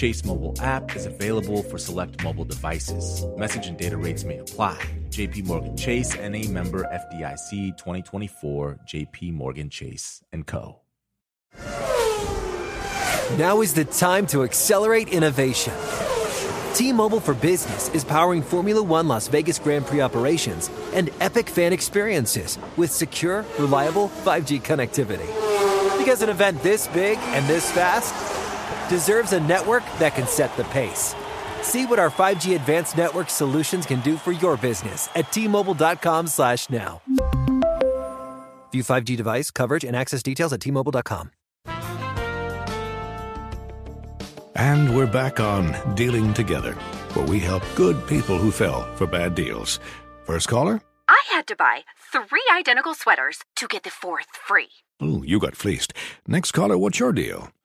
Chase mobile app is available for select mobile devices. Message and data rates may apply. JP Morgan Chase and a member FDIC 2024 JP Morgan Chase and Co. Now is the time to accelerate innovation. T-Mobile for Business is powering Formula 1 Las Vegas Grand Prix operations and epic fan experiences with secure, reliable 5G connectivity. Because an event this big and this fast deserves a network that can set the pace. See what our 5G advanced network solutions can do for your business at T-Mobile.com slash now. View 5G device coverage and access details at T-Mobile.com. And we're back on Dealing Together, where we help good people who fell for bad deals. First caller? I had to buy three identical sweaters to get the fourth free. Ooh, you got fleeced. Next caller, what's your deal?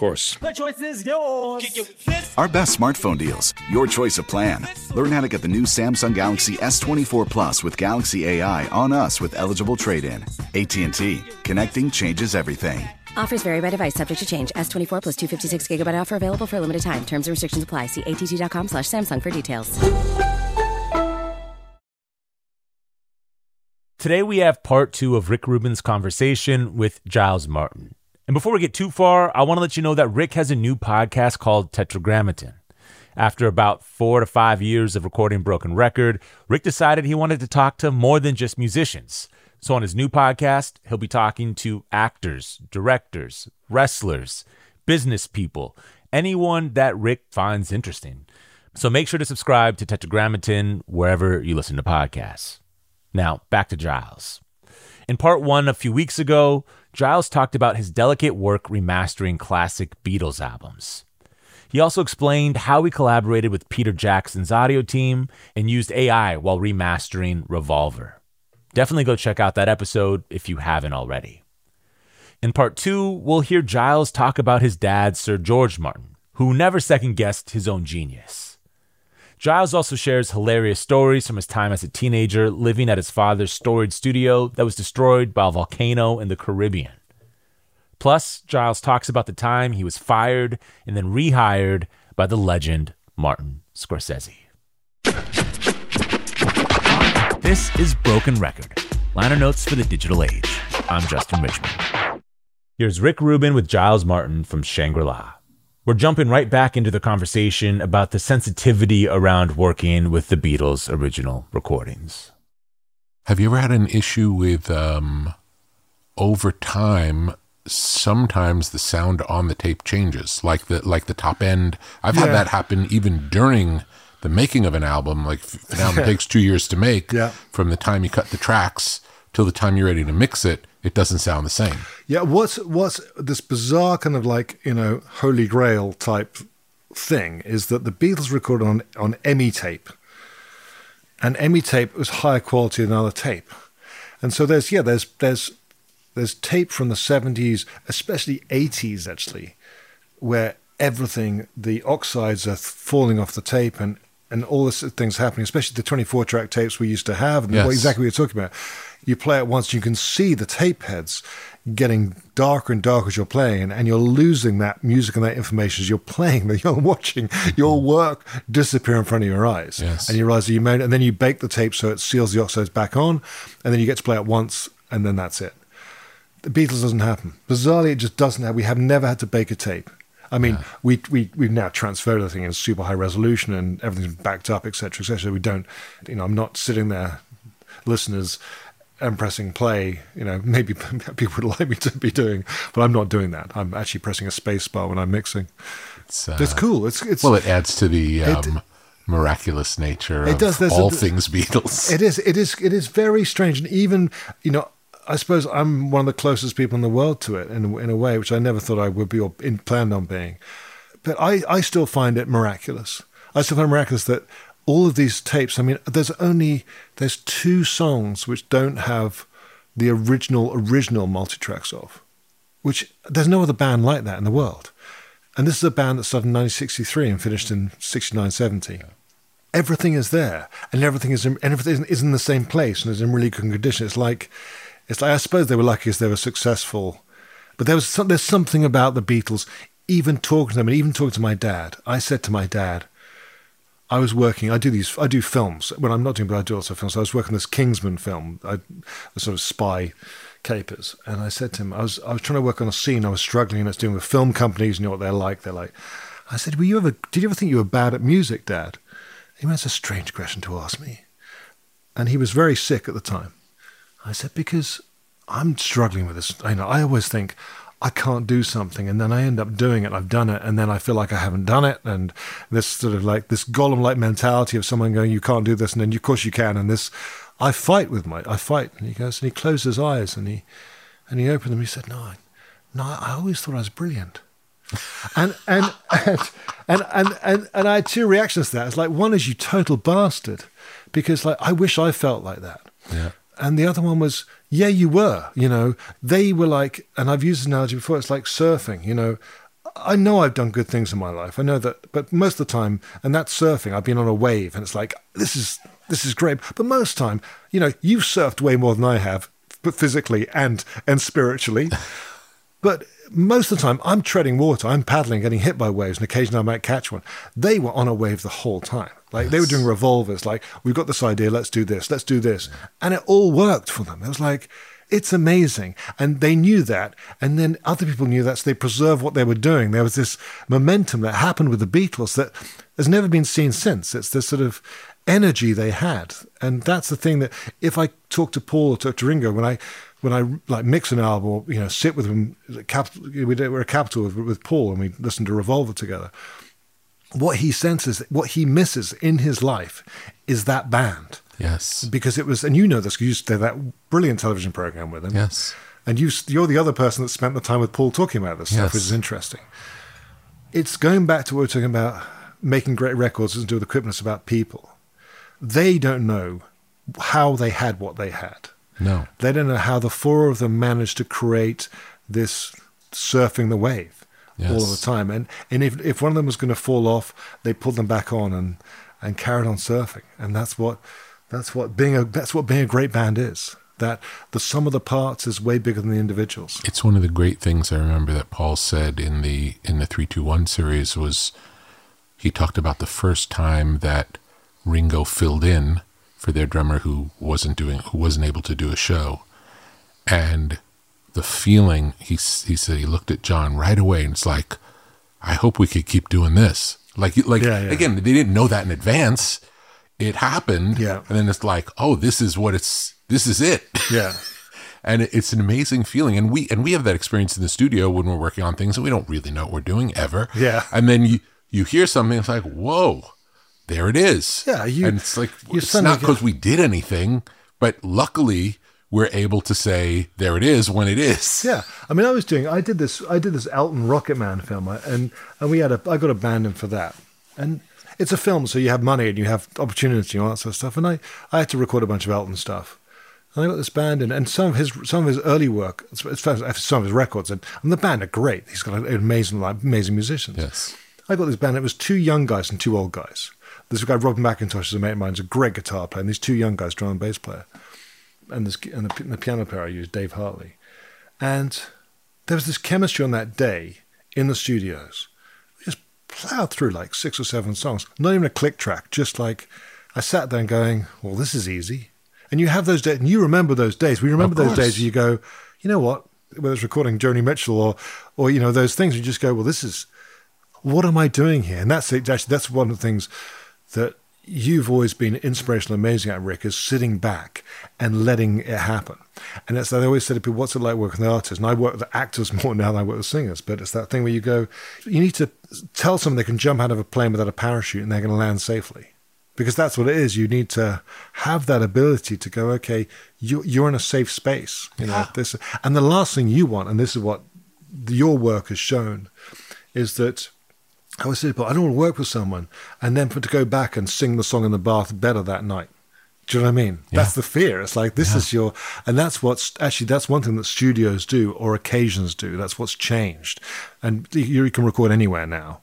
Of course. The choice is yours. Our best smartphone deals. Your choice of plan. Learn how to get the new Samsung Galaxy S24 Plus with Galaxy AI on us with eligible trade-in. AT&T. Connecting changes everything. Offers vary by device, subject to change. S24 plus 256 gigabyte offer available for a limited time. Terms and restrictions apply. See att.com slash Samsung for details. Today we have part two of Rick Rubin's conversation with Giles Martin. And before we get too far, I want to let you know that Rick has a new podcast called Tetragrammaton. After about four to five years of recording Broken Record, Rick decided he wanted to talk to more than just musicians. So on his new podcast, he'll be talking to actors, directors, wrestlers, business people, anyone that Rick finds interesting. So make sure to subscribe to Tetragrammaton wherever you listen to podcasts. Now, back to Giles. In part one a few weeks ago, Giles talked about his delicate work remastering classic Beatles albums. He also explained how he collaborated with Peter Jackson's audio team and used AI while remastering Revolver. Definitely go check out that episode if you haven't already. In part two, we'll hear Giles talk about his dad, Sir George Martin, who never second guessed his own genius. Giles also shares hilarious stories from his time as a teenager living at his father's storage studio that was destroyed by a volcano in the Caribbean. Plus, Giles talks about the time he was fired and then rehired by the legend Martin Scorsese. This is Broken Record, liner notes for the digital age. I'm Justin Richmond. Here's Rick Rubin with Giles Martin from Shangri La. We're jumping right back into the conversation about the sensitivity around working with the Beatles' original recordings. Have you ever had an issue with, um, over time, sometimes the sound on the tape changes, like the like the top end? I've had that happen even during the making of an album. Like if an album takes two years to make, Yeah. from the time you cut the tracks till the time you're ready to mix it, it doesn't sound the same. Yeah, what's what's this bizarre kind of like you know holy grail type thing is that the Beatles recorded on on EMI tape, and EMI tape was higher quality than other tape, and so there's yeah there's there's there's tape from the seventies, especially eighties actually, where everything the oxides are falling off the tape and and all this things happening, especially the 24 track tapes we used to have, and Yes. what exactly what you're talking about. You play it once, you can see the tape heads getting darker and darker as you're playing, and, you're losing that music and that information as you're playing. That you're watching your mm. work disappear in front of your eyes, Yes. and you realize that you made, and then you bake the tape so it seals the oxides back on, and then you get to play it once, and then that's it. The Beatles doesn't happen. Bizarrely, it just doesn't happen. We have never had to bake a tape. I mean, we we we've now transferred everything in super high resolution and everything's backed up, etc., etc. We don't, you know, I'm not sitting there, listeners, and pressing play, you know, maybe people would like me to be doing, but I'm not doing that. I'm actually pressing a space bar when I'm mixing. It's, uh, It's cool. It's it's well, it adds to the It- um, miraculous nature It of does. There's a- all things Beatles. It is. It is. It is very strange, and even you know, I suppose I'm one of the closest people in the world to it in in a way, which I never thought I would be or in, planned on being. But I, I still find it miraculous. I still find it miraculous that all of these tapes. I mean, there's only there's two songs which don't have the original original multi tracks of, which there's no other band like that in the world. And this is a band that started in 1963 and finished in 69, 70 everything is there and everything is in, everything is in the same place and is in really good condition. It's like, it's like I suppose they were lucky as they were successful, but there was some, there's something about the Beatles. Even talking to them and even talking to my dad, I said to my dad, I was working. I do these. I do films when I'm not doing, but I do also films. So I was working on this Kingsman film, I, a sort of spy capers, and I said to him, I was I was trying to work on a scene. I was struggling, and it's doing with film companies. You know what they're like. They're like. I said, "Were you ever? Did you ever think you were bad at music, Dad?" He went, "That's a strange question to ask me." And he was very sick at the time. I said, "Because I'm struggling with this. You know, I always think." I can't do something, and then I end up doing it. I've done it, and then I feel like I haven't done it, and this sort of like this golem-like mentality of someone going, "You can't do this," and then of course you can, and this, I fight with my, I fight. And he goes, and he closed his eyes, and he, and he opened them. He said, "No, no, I always thought I was brilliant." and and and and and and, and I had two reactions to that. It's like one is you total bastard, because like I wish I felt like that. Yeah. And the other one was, yeah, you were. You know, they were like, and I've used this analogy before. It's like surfing. You know, I know I've done good things in my life. I know that, but most of the time, and that's surfing. I've been on a wave, and it's like this is this is great. But most time, you know, you've surfed way more than I have, but physically and and spiritually. But most of the time, I'm treading water, I'm paddling, getting hit by waves, and occasionally I might catch one. They were on a wave the whole time. Like they were doing revolvers, like, we've got this idea, let's do this, let's do this. And it all worked for them. It was like, it's amazing. And they knew that. And then other people knew that, so they preserved what they were doing. There was this momentum that happened with the Beatles that has never been seen since. It's this sort of energy they had. And that's the thing that if I talk to Paul or talk to Ringo, when I when I like mix an album or you know sit with them, Capitol, we did, we're a Capitol with, with Paul and we listened to Revolver together. What he senses, what he misses in his life, is that band. Yes. Because it was, and you know this because you used to that brilliant television program with him. Yes. And you, you're the other person that spent the time with Paul talking about this stuff, which is interesting. It's going back to what we we're talking about making great records and do with equipment. It's about people. They don't know how they had what they had. No. They don't know how the four of them managed to create this surfing the wave all of the time. And and if if one of them was going to fall off, they pulled them back on and and carried on surfing. And that's what that's what being a that's what being a great band is. That the sum of the parts is way bigger than the individuals. It's one of the great things I remember that Paul said in the in the three two one series was he talked about the first time that Ringo filled in for their drummer who wasn't doing who wasn't able to do a show, and the feeling he he said he looked at John right away and it's like, I hope we could keep doing this. Like like Yeah, yeah. again they didn't know that in advance. It happened, Yeah. and then it's like, oh, this is what it's. This is it. Yeah. and it's an amazing feeling and we and we have that experience in the studio when we're working on things and we don't really know what we're doing ever Yeah. and then you you hear something it's like whoa there it is Yeah, you- and it's like it's not because we did anything but luckily we're able to say there it is when it is Yeah, I mean, I was doing. I did this. I did this Elton Rocket Man film, uh, and and we had a. I got a band in for that, and it's a film, so you have money and you have opportunity and all that sort of stuff. And I I had to record a bunch of Elton stuff, and I got this band in, and some of his some of his early work, some of his records, and, and the band are great. He's got an amazing amazing musicians. yes I got this band. It was two young guys and two old guys. This guy Robin McIntosh is a mate of mine. He's a great guitar player, and these two young guys, drum and bass player, and this and the, and the piano player I used, Dave Hartley. And there was this chemistry on that day in the studios. We just plowed through like six or seven songs, not even a click track. Just like I sat there and going, "Well, this is easy." And you have those days, and you remember those days. We remember those days where you go, you know what? Whether it's recording Joni Mitchell or, or you know those things, you just go, "Well, this is what am I doing here?" And that's it. Actually, that's one of the things that you've always been inspirational, amazing at Rick is sitting back and letting it happen. And it's like they always say to people, "What's it like working with artists?" And I work with actors more now than I work with singers. But it's that thing where you go, you need to tell someone they can jump out of a plane without a parachute and they're going to land safely, because that's what it is. You need to have that ability to go, okay, you, you're in a safe space. You know Yeah. this, and the last thing you want, and this is what your work has shown, is that I always say, to people, I don't want to work with someone and then for to go back and sing the song in the bath better that night. Do you know what I mean? That's the fear. It's like this is your, and that's what's actually that's one thing that studios do or occasions do. That's what's changed, and you, can record anywhere now.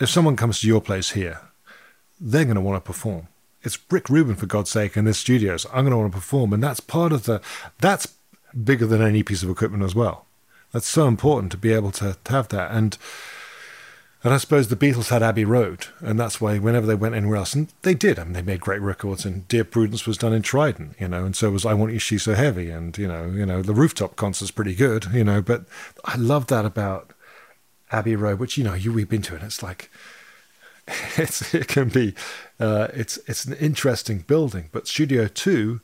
If someone comes to your place here, they're going to want to perform. It's Rick Rubin for God's sake in this studios. I'm going to want to perform, and that's part of the. That's bigger than any piece of equipment as well. That's so important to be able to, to have that, and and I suppose the Beatles had Abbey Road, and that's why whenever they went anywhere else, and they did. I mean, they made great records, and Dear Prudence was done in Trident, you know, and so was I Want You She's So Heavy, and you know, you know, the rooftop concert's pretty good, you know, but I love that about Abbey Road, which you know, you we've been to, and it's like it's it can be, uh, it's it's an interesting building, but Studio Two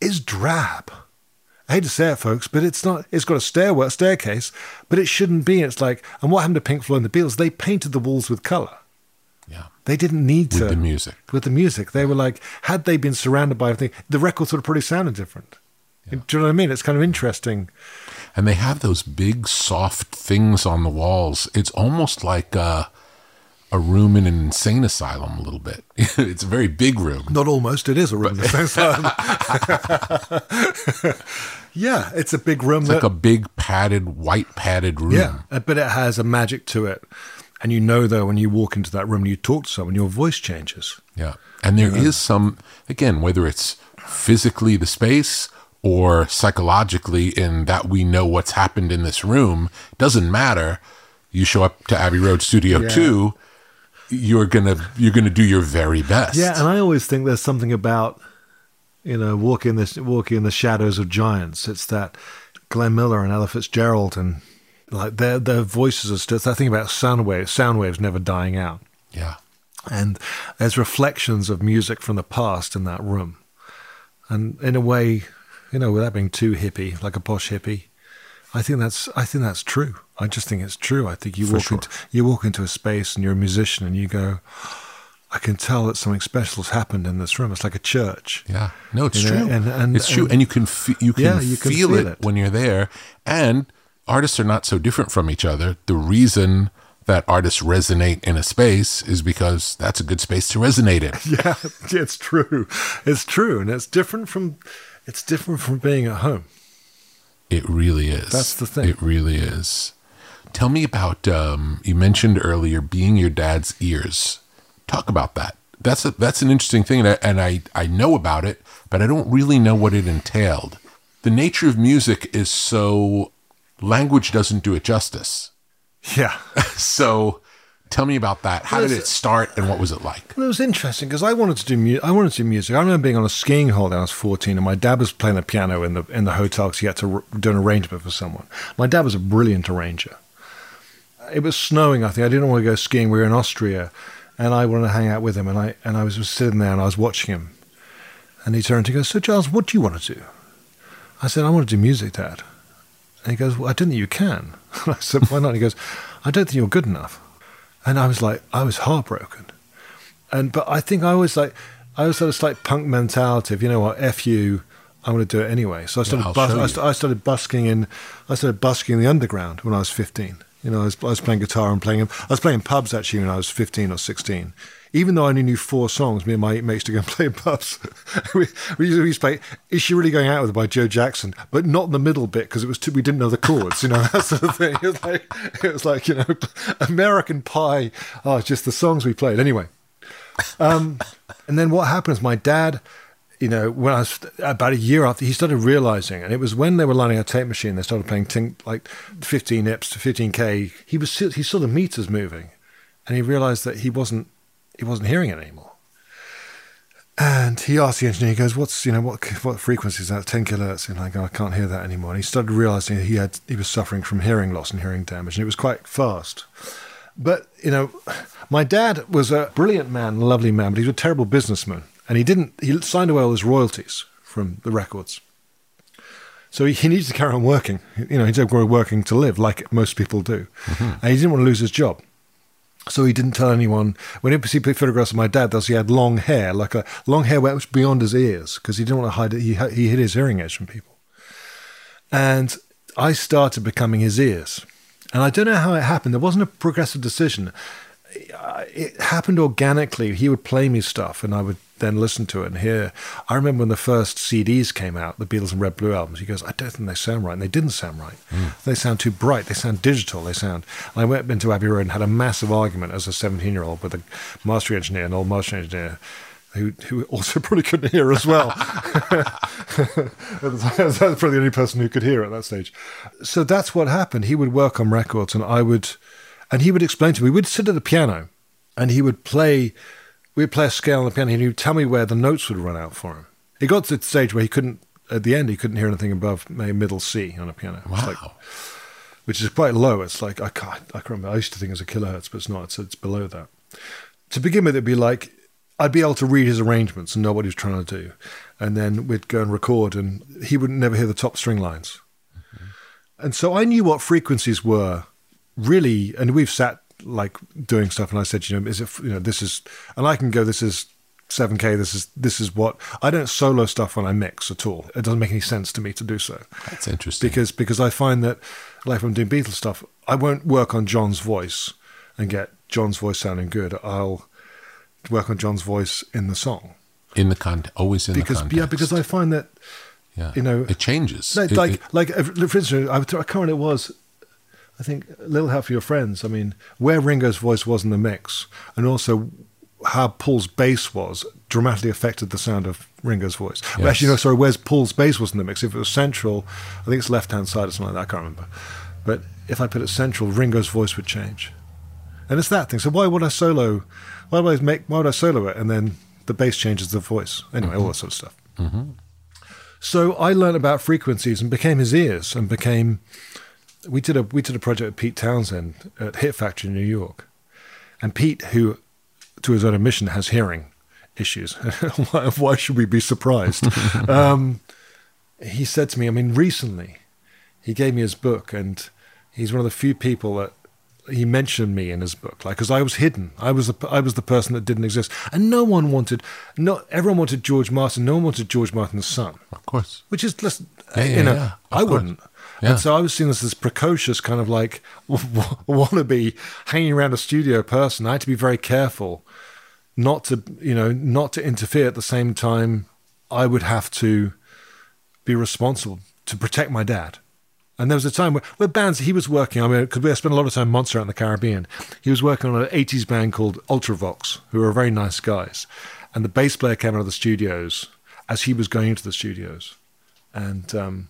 is drab. I hate to say it, folks, but it's not. It's got a stairwell, staircase, but it shouldn't be. It's like, and what happened to Pink Floyd and the Beatles? They painted the walls with color. Yeah. They didn't need With to with the music. With the music, they were like, had they been surrounded by everything, the records would have probably sounded different. Do you know what I mean? It's kind of interesting. And they have those big soft things on the walls. It's almost like uh, a room in an insane asylum a little bit. it's a very big room. Not almost. It is a room. in the same time. yeah, it's a big room. It's that, like a big padded, white padded room. Yeah, but it has a magic to it. And you know, though, when you walk into that room and you talk to someone, your voice changes. Yeah. And there is some, again, whether it's physically the space or psychologically in that we know what's happened in this room, doesn't matter. You show up to Abbey Road Studio Yeah. 2, you're going to you're to do your very best. Yeah, and I always think there's something about, you know, walking this walking in the shadows of giants. It's that Glenn Miller and Ella Fitzgerald and like their their voices are still. I think about sound waves. Sound waves never dying out. Yeah. and there's reflections of music from the past in that room and in a way you know without being too hippie like a posh hippie i think that's i think that's true i just think it's true i think you For walk sure. into you walk into a space and you're a musician and you go i can tell that something special has happened in this room it's like a church Yeah, no, it's You know, true. and- and- it's true, and- and you can fe- you can, Yeah, you can feel, feel it, it. when you're there. And artists are not so different from each other. The reason that artists resonate in a space is because that's a good space to resonate in. yeah it's true it's true and it's different from it's different from being at home It really is. That's the thing. It really is. Tell me about um, you mentioned earlier being your dad's ears. Talk about that. That's a, that's an interesting thing, and I, and I I know about it, but I don't really know what it entailed. The nature of music is so language doesn't do it justice. yeah So tell me about that. How did it start, and what was it like? Well, it was interesting because I wanted to do mu- I wanted to do music. I remember being on a skiing holiday when I was fourteen, and my dad was playing the piano in the in the hotel because he had to r- do an arrangement for someone. My dad was a brilliant arranger. It was snowing. I think I didn't want to go skiing. We were in Austria, and I wanted to hang out with him. And I and I was just sitting there and I was watching him, and he turned to go, "So Charles, what do you want to do?" I said, "I want to do music, Dad." And he goes, "Well, I didn't think you can." And I said, "Why not?" He goes, "I don't think you're good enough." And I was like, I was heartbroken. And but I think I was like, I was had a slight punk mentality of you know what, f you, I'm going to do it anyway. So I started, I'll bus- I, st- I started busking in, I started busking in the underground when I was 15. You know, I was, I was playing guitar and playing. I was playing pubs actually when I was 15 or 16. Even though I only knew four songs, me and my mates to go and play in pubs. we, we, used to, play "Is She Really Going Out with Her" by Joe Jackson, but not the middle bit because it was too, we didn't know the chords. You know that sort of thing. It was like it was like you know American Pie. Oh, just the songs we played anyway. Um, and then what happened is my dad, you know, when I was about a year after, he started realizing, and it was when they were lining a tape machine, they started playing ting, like 15 ips to 15k. He was he saw the meters moving, and he realized that he wasn't he wasn't hearing it anymore. And he asked the engineer, he goes, "What's you know what what frequency is that? 10 kilohertz?" And I go, "I can't hear that anymore." And he started realizing he had he was suffering from hearing loss and hearing damage, and it was quite fast. But, you know, my dad was a brilliant man, lovely man, but he was a terrible businessman. And he didn't, he signed away all his royalties from the records. So he, he needed to carry on working. You know, he did working to live, like most people do. Mm-hmm. And he didn't want to lose his job. So he didn't tell anyone. When he see photographs of my dad, he had long hair, like a long hair went beyond his ears, because he didn't want to hide it. He, he hid his hearing aids from people. And I started becoming his ears. And I don't know how it happened. There wasn't a progressive decision. It happened organically. He would play me stuff, and I would then listen to it and hear. I remember when the first CDs came out, the Beatles and Red Blue albums. He goes, "I don't think they sound right," and they didn't sound right. Mm. They sound too bright. They sound digital. They sound. And I went into Abbey Road and had a massive argument as a 17-year-old with a mastering engineer, an old mastering engineer, who who also probably couldn't hear as well. that's probably the only person who could hear at that stage. So that's what happened. He would work on records, and I would, and he would explain to me. We'd sit at the piano, and he would play we'd play a scale on the piano and he'd tell me where the notes would run out for him. It got to the stage where he couldn't, at the end, he couldn't hear anything above maybe middle C on a piano. Wow. Like, which is quite low. It's like, I can't, I can't remember. I used to think it was a kilohertz, but it's not. It's, it's below that. To begin with, it'd be like, I'd be able to read his arrangements and know what he was trying to do. And then we'd go and record, and he would never hear the top string lines. Mm-hmm. And so I knew what frequencies were really, and we've sat like doing stuff, and I said, you know, is it you know this is, and I can go, this is 7K. This is this is what I don't solo stuff when I mix at all. It doesn't make any sense to me to do so. That's interesting because because I find that like when I'm doing Beatles stuff, I won't work on John's voice and get John's voice sounding good. I'll work on John's voice in the song. In the context, always in because, the context. Yeah, because I find that yeah. you know it changes. Like it, like, it, like for instance, I, I can't remember it was I think a Little Help for Your Friends. I mean, where Ringo's voice was in the mix, and also how Paul's bass was, dramatically affected the sound of Ringo's voice. Yes. Actually, no, sorry, where's Paul's bass was in the mix? If it was central, I think it's left hand side or something like that. I can't remember. But if I put it central, Ringo's voice would change, and it's that thing. So why would I solo? Why would I make? Why would I solo it? And then the bass changes the voice. Anyway, mm-hmm. all that sort of stuff. Mm-hmm. So I learned about frequencies and became his ears and became we did a we did a project with Pete Townshend at Hit Factory in New York, and Pete, who to his own admission has hearing issues, why, why, should we be surprised? um, he said to me, I mean, recently, he gave me his book, and he's one of the few people that he mentioned me in his book, like because I was hidden. I was the I was the person that didn't exist, and no one wanted. Not everyone wanted George Martin. No one wanted George Martin's son. Of course, which is listen, yeah, yeah, you know, yeah, I course. wouldn't. Yeah. And so I was seen as this precocious kind of like wannabe hanging around a studio person. I had to be very careful not to, you know, not to interfere at the same time. I would have to be responsible to protect my dad. And there was a time where, where bands he was working. I mean, because we spent a lot of time Montserrat in the Caribbean. He was working on an '80s band called Ultravox, who were very nice guys. And the bass player came out of the studios as he was going into the studios, and um,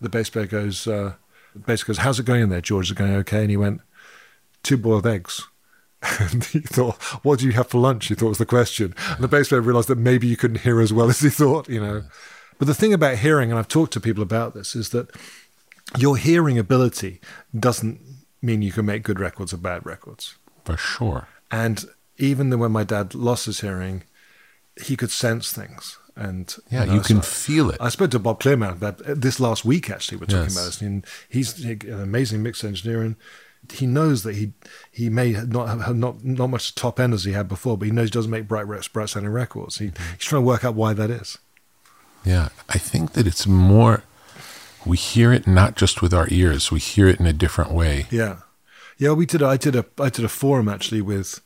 the bass player goes, uh, the bass goes, "How's it going in there, George? Is it going okay?" And he went, two boiled eggs." And he thought, "What do you have for lunch?" He thought was the question. And the bass player realised that maybe you couldn't hear as well as he thought, you know. But the thing about hearing, and I've talked to people about this, is that your hearing ability doesn't mean you can make good records or bad records. For sure. And even when my dad lost his hearing, he could sense things. And yeah, you, know, you can so feel it. I spoke to Bob Clearmountain about this last week. Actually, we're talking yes. about this, and he's an amazing mix engineer, and he knows that he he may not have not not much top end as he had before, but he knows he doesn't make bright bright sounding records. He, mm-hmm. he's trying to work out why that is. Yeah, I think that it's more. We hear it not just with our ears; we hear it in a different way. Yeah, yeah. We did. A, I did a I did a forum actually with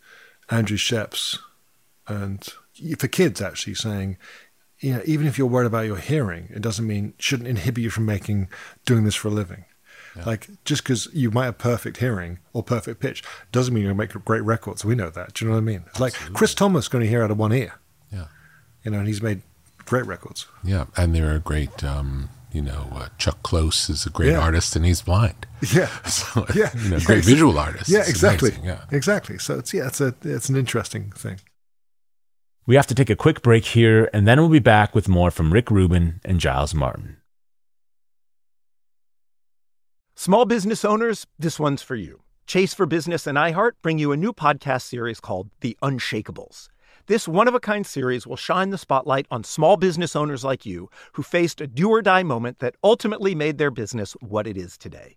Andrew Scheps and for kids actually saying you know, even if you're worried about your hearing, it doesn't mean shouldn't inhibit you from making doing this for a living. Yeah. Like just because you might have perfect hearing or perfect pitch doesn't mean you'll make great records. We know that. Do you know what I mean? It's like Chris Thomas going to hear out of one ear. Yeah, you know, and he's made great records. Yeah, and there are great. Um, you know, uh, Chuck Close is a great yeah. artist, and he's blind. Yeah, so, yeah, you know, great visual artist. Yeah, exactly. Amazing, yeah, exactly. So it's yeah, it's a it's an interesting thing. We have to take a quick break here, and then we'll be back with more from Rick Rubin and Giles Martin. Small business owners, this one's for you. Chase for Business and iHeart bring you a new podcast series called The Unshakables. This one of a kind series will shine the spotlight on small business owners like you who faced a do or die moment that ultimately made their business what it is today.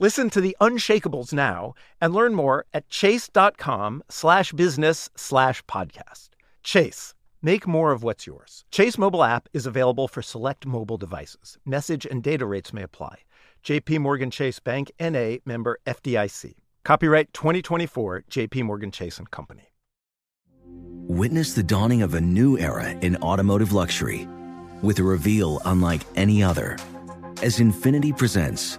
Listen to the Unshakables now and learn more at chase.com slash business slash podcast. Chase, make more of what's yours. Chase mobile app is available for select mobile devices. Message and data rates may apply. JP Morgan Chase Bank NA member FDIC. Copyright 2024 JP Morgan Chase and Company. Witness the dawning of a new era in automotive luxury with a reveal unlike any other as Infiniti presents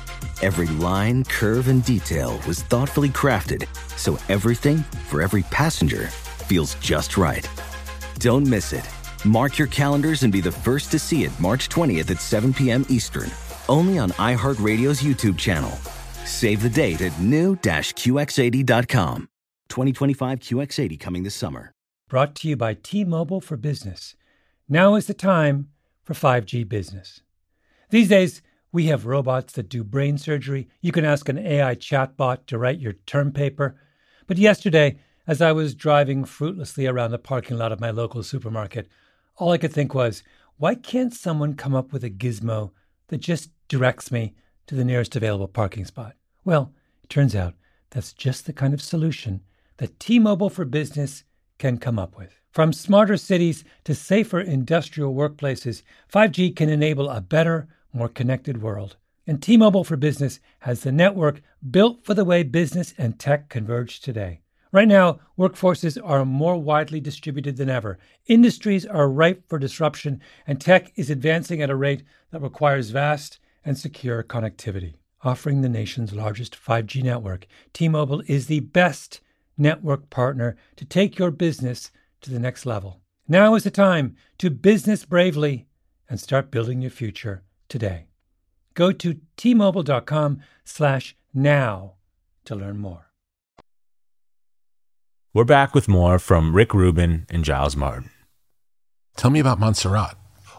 Every line, curve, and detail was thoughtfully crafted so everything for every passenger feels just right. Don't miss it. Mark your calendars and be the first to see it March 20th at 7 p.m. Eastern, only on iHeartRadio's YouTube channel. Save the date at new-QX80.com. 2025 QX80 coming this summer. Brought to you by T-Mobile for Business. Now is the time for 5G business. These days, we have robots that do brain surgery. You can ask an AI chatbot to write your term paper. But yesterday, as I was driving fruitlessly around the parking lot of my local supermarket, all I could think was, why can't someone come up with a gizmo that just directs me to the nearest available parking spot? Well, it turns out that's just the kind of solution that T Mobile for Business can come up with. From smarter cities to safer industrial workplaces, 5G can enable a better, more connected world. And T Mobile for Business has the network built for the way business and tech converge today. Right now, workforces are more widely distributed than ever. Industries are ripe for disruption, and tech is advancing at a rate that requires vast and secure connectivity. Offering the nation's largest 5G network, T Mobile is the best network partner to take your business to the next level. Now is the time to business bravely and start building your future today. Go to tmobile.com slash now to learn more. We're back with more from Rick Rubin and Giles Martin. Tell me about Montserrat.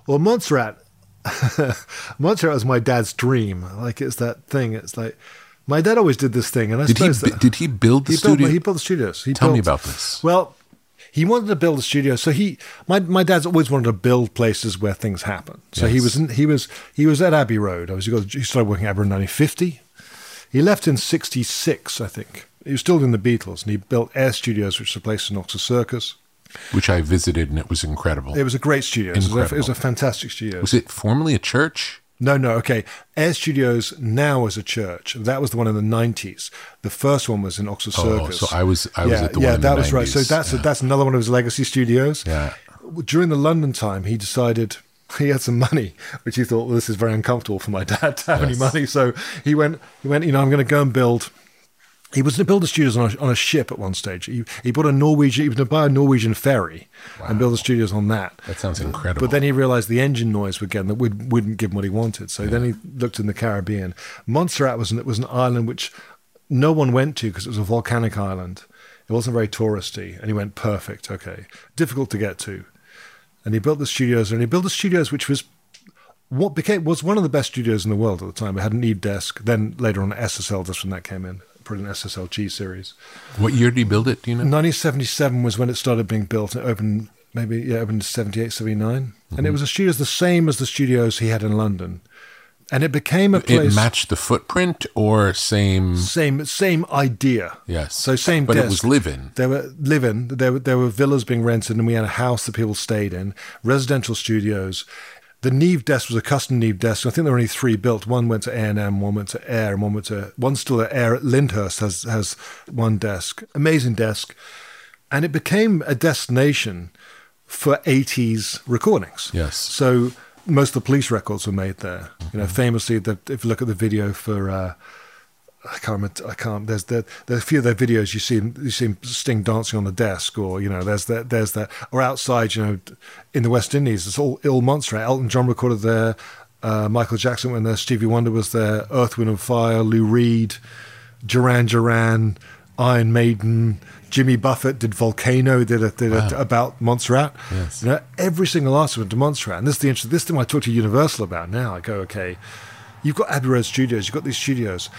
Well, Montserrat, Montserrat was my dad's dream. Like it's that thing. It's like my dad always did this thing, and I did suppose he, that, did he build the he studio? Built, he built the studios. He Tell built, me about this. Well, he wanted to build a studio. So he, my my dad's always wanted to build places where things happen. So he was in, he was he was at Abbey Road. I was he, got, he started working at Abbey Road in 1950. He left in '66, I think. He was still in the Beatles, and he built Air Studios, which is a place in Oxford Circus. Which I visited and it was incredible. It was a great studio. It was a, it was a fantastic studio. Was it formerly a church? No, no, okay. Air Studios now is a church. That was the one in the nineties. The first one was in Oxford Oh, Circus. so I was- I was yeah, at the yeah, one in the Yeah that was right. So that's yeah. that's another one of his legacy studios. Yeah. During the London time, he decided he had some money, which he thought, well, this is very uncomfortable for my dad to have any money. So he went, he went, you know, I'm going to go and build. He was to build the studios on a, on a ship at one stage. He, he bought a Norwegian, he was to buy a Norwegian ferry and build the studios on that. That sounds incredible. But then he realized the engine noise would get him that would, wouldn't give him what he wanted. So then he looked in the Caribbean. Montserrat was an, was an island which no one went to because it was a volcanic island. It wasn't very touristy. And he went, perfect, okay. Difficult to get to. And he built the studios, and he built the studios which was what became was one of the best studios in the world at the time. It had an E desk. Then later on, SSL, just when that came in, put an SSL G series. What year did he build it? Do you know? 1977 was when it started being built. It opened maybe yeah, opened 78, 79. And it Mm-hmm. was a studios the same as the studios he had in London. and it became a It place. matched the footprint or same. Same same idea. Yes. So same. But it was live-in. There were live-in. There were there were villas being rented, and we had a house that people stayed in. Residential studios. The Neve desk was a custom Neve desk. I think there were only three built. One went to A and M, one went to Air, and one went to one still at Air at Lyndhurst has has one desk. Amazing desk, and it became a destination for 80s recordings. Yes. So most of the police records were made there. You know, famously, the, if you look at the video for, uh, I can't remember, I can't. There's the there's a few of their videos you see you see Sting dancing on the desk, or you know, there's that there's that, or outside, you know, in the West Indies, it's all Il Montserrat. Elton John recorded there. Uh, Michael Jackson went there. Stevie Wonder was there. Earth, Wind and Fire. Lou Reed, Duran Duran, Iron Maiden. Jimmy Buffett did Volcano. Did a, did a, about Montserrat. Yes. You know, every single artist went to Montserrat, and this is the interesting. This thing I talk to Universal about now. I go, okay, you've got Abbey Road Studios. You've got these studios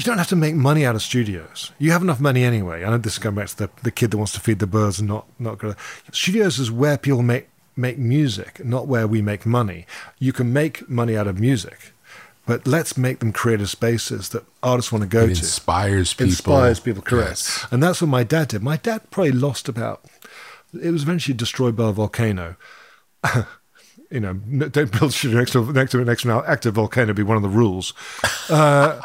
you don't have to make money out of studios. You have enough money anyway. I know this is going back to the, the kid that wants to feed the birds and not not go. Studios is where people make make music, not where we make money. You can make money out of music, but let's make them creative spaces that artists want to go It to. inspires people. Inspires people, correct. Yes. And that's what my dad did. My dad probably lost about. It was eventually destroyed by a volcano. you know, don't build shit next to next to next to an active volcano. Be one of the rules. Uh,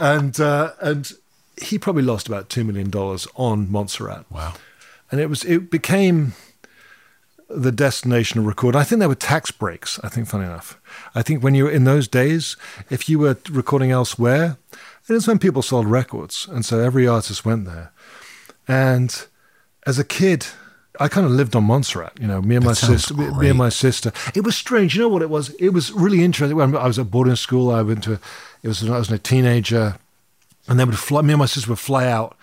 and uh, and he probably lost about two million dollars on Montserrat. Wow. And it was it became the destination of record. I think there were tax breaks. I think, funny enough, I think when you were in those days, if you were recording elsewhere, it is when people sold records, and so every artist went there. And as a kid, I kind of lived on Montserrat. You know, me and my sister. Me, me and my sister. It was strange. You know what it was? It was really interesting. When I was at boarding school, I went to. It was when I was a teenager, and they would fly. Me and my sister would fly out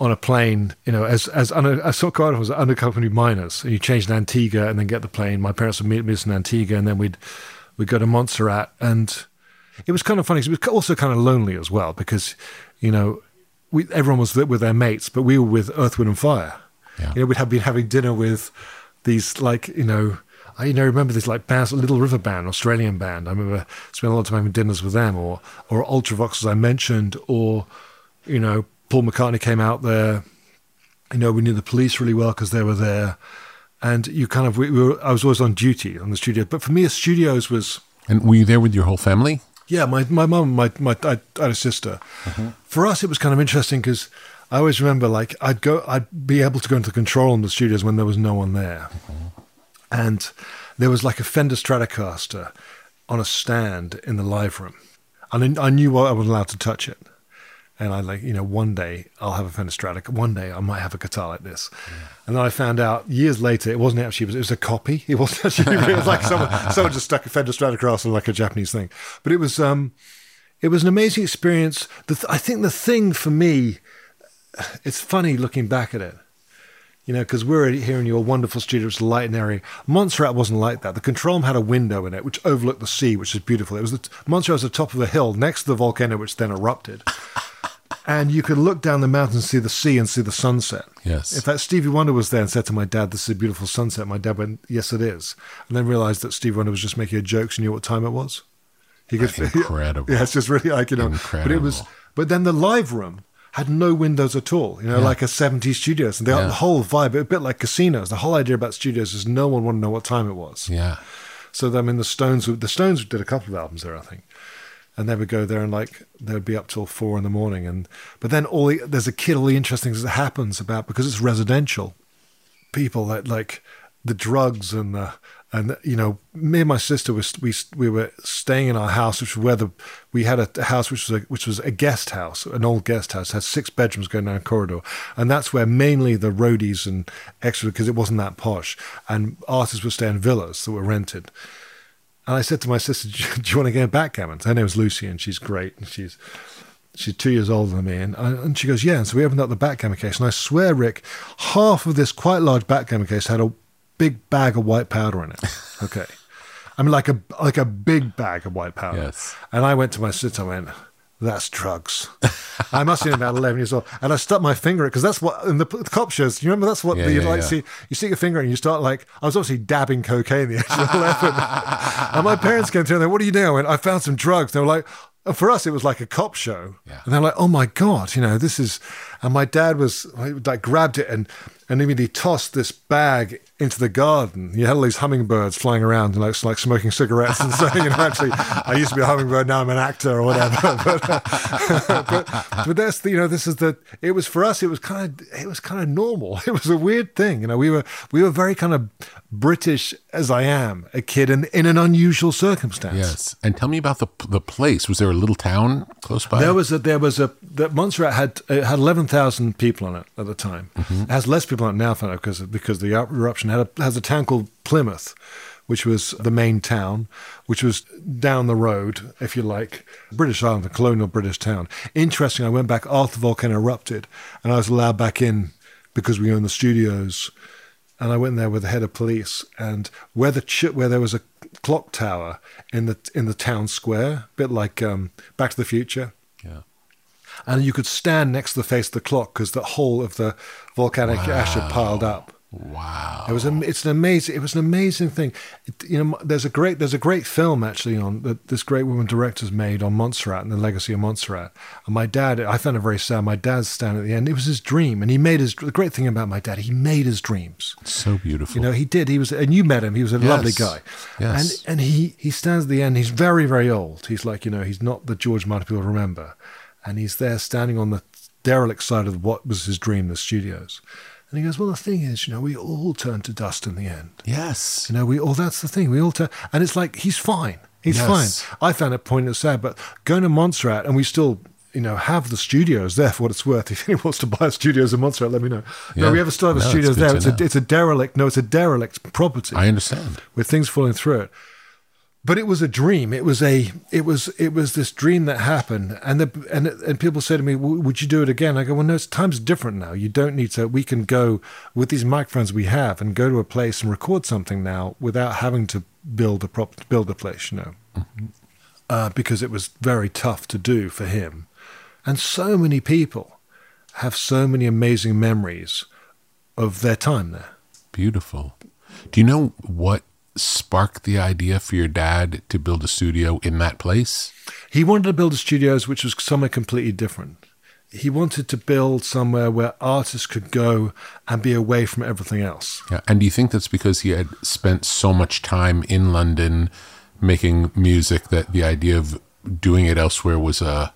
on a plane, you know, as as under, as so called was unaccompanied minors. And you change in Antigua and then get the plane. My parents would meet me in Antigua, and then we'd we'd go to Montserrat, and it was kind of funny. It was also kind of lonely as well because, you know, we everyone was with their mates, but we were with Earth, Wind and Fire. Yeah. You know, we'd have been having dinner with these like you know. I you know remember these like bands, Little River Band, Australian band. I remember spending a lot of time having dinners with them, or or Ultravox as I mentioned, or you know Paul McCartney came out there. You know we knew the police really well because they were there, and you kind of we, we were. I was always on duty on the studio, but for me, studios was And were you there with your whole family? yeah, my my mum, my my I, I had a sister. Uh-huh. For us, it was kind of interesting because I always remember like I'd go, I'd be able to go into the control room of the studios when there was no one there, and there was like a Fender Stratocaster on a stand in the live room, and I I knew I wasn't allowed to touch it. And I like, you know, one day I'll have a Fender Stratocaster. One day I might have a guitar like this. And then I found out years later it wasn't actually, it was a copy. It wasn't actually, it was like someone, someone just stuck a Fender Stratocaster on like a Japanese thing. But it was, um, it was an amazing experience. The th- I think the thing for me, it's funny looking back at it, you know, because we're here in your wonderful studio, it's light and airy. Montserrat wasn't like that. The control room had a window in it which overlooked the sea, which is beautiful. It was the Montserrat was the top of a hill next to the volcano, which then erupted. and you could look down the mountain and see the sea and see the sunset. Yes. In fact, Stevie Wonder was there and said to my dad, "This is a beautiful sunset." My dad went, "Yes, it is," and then realized that Stevie Wonder was just making a joke. So he knew what time it was. He That's incredible. Yeah, it's just really like you know. incredible. But it was. But then the live room had no windows at all. You know, Yeah. like a '70s studios, and the, Yeah. the whole vibe, a bit like casinos. The whole idea about studios is no one wanted to know what time it was. Yeah. So I mean, the Stones, the Stones did a couple of albums there, I think, and they would go there and like they would be up till four in the morning, and but then all the, there's a kid, all the interesting things that happens about because it's residential, people that like the drugs and the and you know me and my sister was we we were staying in our house, which was where the we had a, house which was a, which was a guest house, an old guest house, had six bedrooms going down a corridor, and that's where mainly the roadies and extra because it wasn't that posh, and artists would stay in villas that were rented. And I said to my sister, "Do you, want to get a backgammon?" Her name was Lucy, and she's great, and she's she's two years older than me. And, I, and she goes, "Yeah." And so we opened up the backgammon case, and I swear, Rick, half of this quite large backgammon case had a big bag of white powder in it. Okay, I mean like a like a big bag of white powder. Yes. And I went to my sister. I went, that's drugs. I must have been about 11 years old. And I stuck my finger in because that's what, in the, the cop shows, you remember that's what Yeah, the, you yeah, like yeah. see, you stick your finger in and you start like, I was obviously dabbing cocaine the age of 11. and my parents came through and they, what do you do? And I found some drugs. They were like, and for us, it was like a cop show. And they're like, oh my God, you know, this is, and my dad was like, grabbed it and, and immediately tossed this bag into the garden. You had all these hummingbirds flying around and like, like smoking cigarettes and saying, you know, actually, I used to be a hummingbird, now I'm an actor or whatever. but, but, but that's the, you know, this is the, it was for us, it was kind of, it was kind of normal. It was a weird thing. You know, we were, we were very kind of British as I am, a kid in, in an unusual circumstance. Yes. And tell me about the the place. Was there a little town close by? There was a there was a that Montserrat had it had eleven thousand people on it at the time. Mm-hmm. It has less people on it now, because because the eruption had a, has a town called Plymouth, which was the main town, which was down the road, if you like, British Island, the colonial British town. Interesting. I went back after the volcano erupted, and I was allowed back in because we own the studios. And I went there with the head of police, and where the ch- where there was a clock tower in the in the town square, a bit like um, Back to the Future. Yeah. And you could stand next to the face of the clock because the whole of the volcanic ash had piled up. Wow! It was a, it's an amazing it was an amazing thing. It, you know, there's a great there's a great film actually on that this great woman director's made on Montserrat and the legacy of Montserrat. And my dad, I found it very sad. My dad's stand at the end. It was his dream, and he made his. The great thing about my dad, he made his dreams. So beautiful. You know, he did. He was, and you met him. He was a Yes. lovely guy. Yes. And and he he stands at the end. He's very very old. He's like you know he's not the George Martin people remember, and he's there standing on the derelict side of what was his dream, the studios. And he goes, well, the thing is, you know, we all turn to dust in the end. Yes. You know, we all, that's the thing. We all turn, and it's like, he's fine. He's Yes. fine. I found it poignant sad, but going to Montserrat, and we still, you know, have the studios there for what it's worth. If anyone wants to buy studios in Montserrat, let me know. Yeah. No, we have still have a No, it's studios good there. It's a, it's a derelict, no, it's a derelict property. I understand. With things falling through it. But it was a dream. It was a. It was. It was this dream that happened, and the and and people say to me, "Would you do it again?" I go, "Well, no. It's time's different now. You don't need to. We can go with these microphones we have and go to a place and record something now without having to build a prop, build a place. You know, uh, because it was very tough to do for him, and so many people have so many amazing memories of their time there. Beautiful. Do you know what sparked the idea for your dad to build a studio in that place? He wanted to build a studios which was somewhere completely different. He wanted to build somewhere where artists could go and be away from everything else. Yeah. And do you think that's because he had spent so much time in London making music that the idea of doing it elsewhere was a